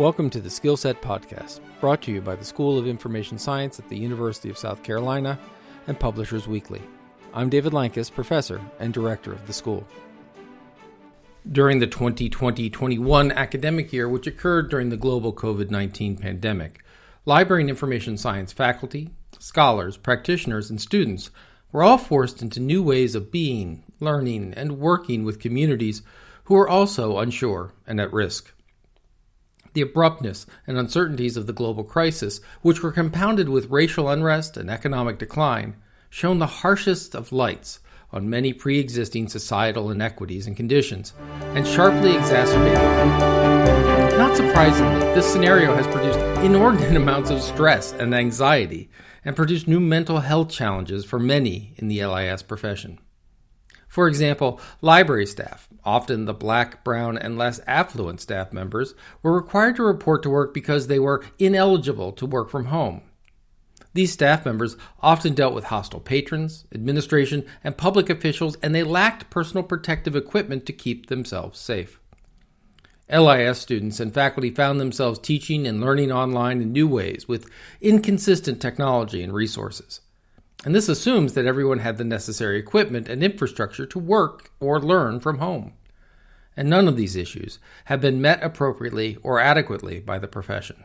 Welcome to the Skillset Podcast, brought to you by the School of Information Science at the University of South Carolina and Publishers Weekly. I'm David Lankes, professor and director of the school. During the 2020 21 academic year, which occurred during the global COVID 19 pandemic, library and information science faculty, scholars, practitioners, and students were all forced into new ways of being, learning, and working with communities who are also unsure and at risk. The abruptness and uncertainties of the global crisis, which were compounded with racial unrest and economic decline, shone the harshest of lights on many pre existing societal inequities and conditions, and sharply exacerbated them. Not surprisingly, this scenario has produced inordinate amounts of stress and anxiety, and produced new mental health challenges for many in the LIS profession. For example, library staff, often the black, brown, and less affluent staff members, were required to report to work because they were ineligible to work from home. These staff members often dealt with hostile patrons, administration, and public officials, and they lacked personal protective equipment to keep themselves safe. LIS students and faculty found themselves teaching and learning online in new ways with inconsistent technology and resources. And this assumes that everyone had the necessary equipment and infrastructure to work or learn from home. And none of these issues have been met appropriately or adequately by the profession.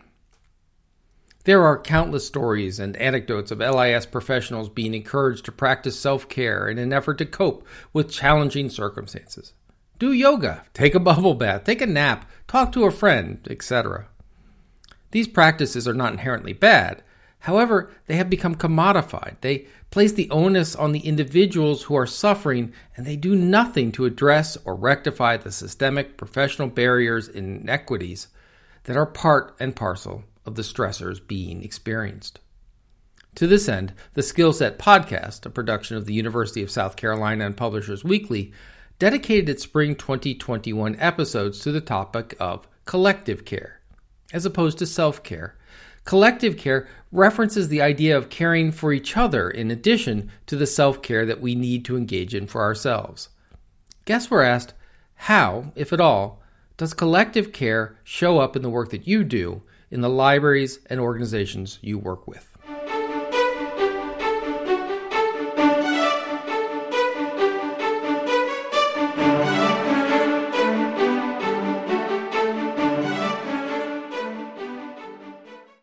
There are countless stories and anecdotes of LIS professionals being encouraged to practice self care in an effort to cope with challenging circumstances. Do yoga, take a bubble bath, take a nap, talk to a friend, etc. These practices are not inherently bad, However, they have become commodified. They place the onus on the individuals who are suffering, and they do nothing to address or rectify the systemic professional barriers and inequities that are part and parcel of the stressors being experienced. To this end, the Skillset podcast, a production of the University of South Carolina and Publishers Weekly, dedicated its spring 2021 episodes to the topic of collective care, as opposed to self care Collective care references the idea of caring for each other in addition to the self care that we need to engage in for ourselves. Guests were asked, how, if at all, does collective care show up in the work that you do in the libraries and organizations you work with?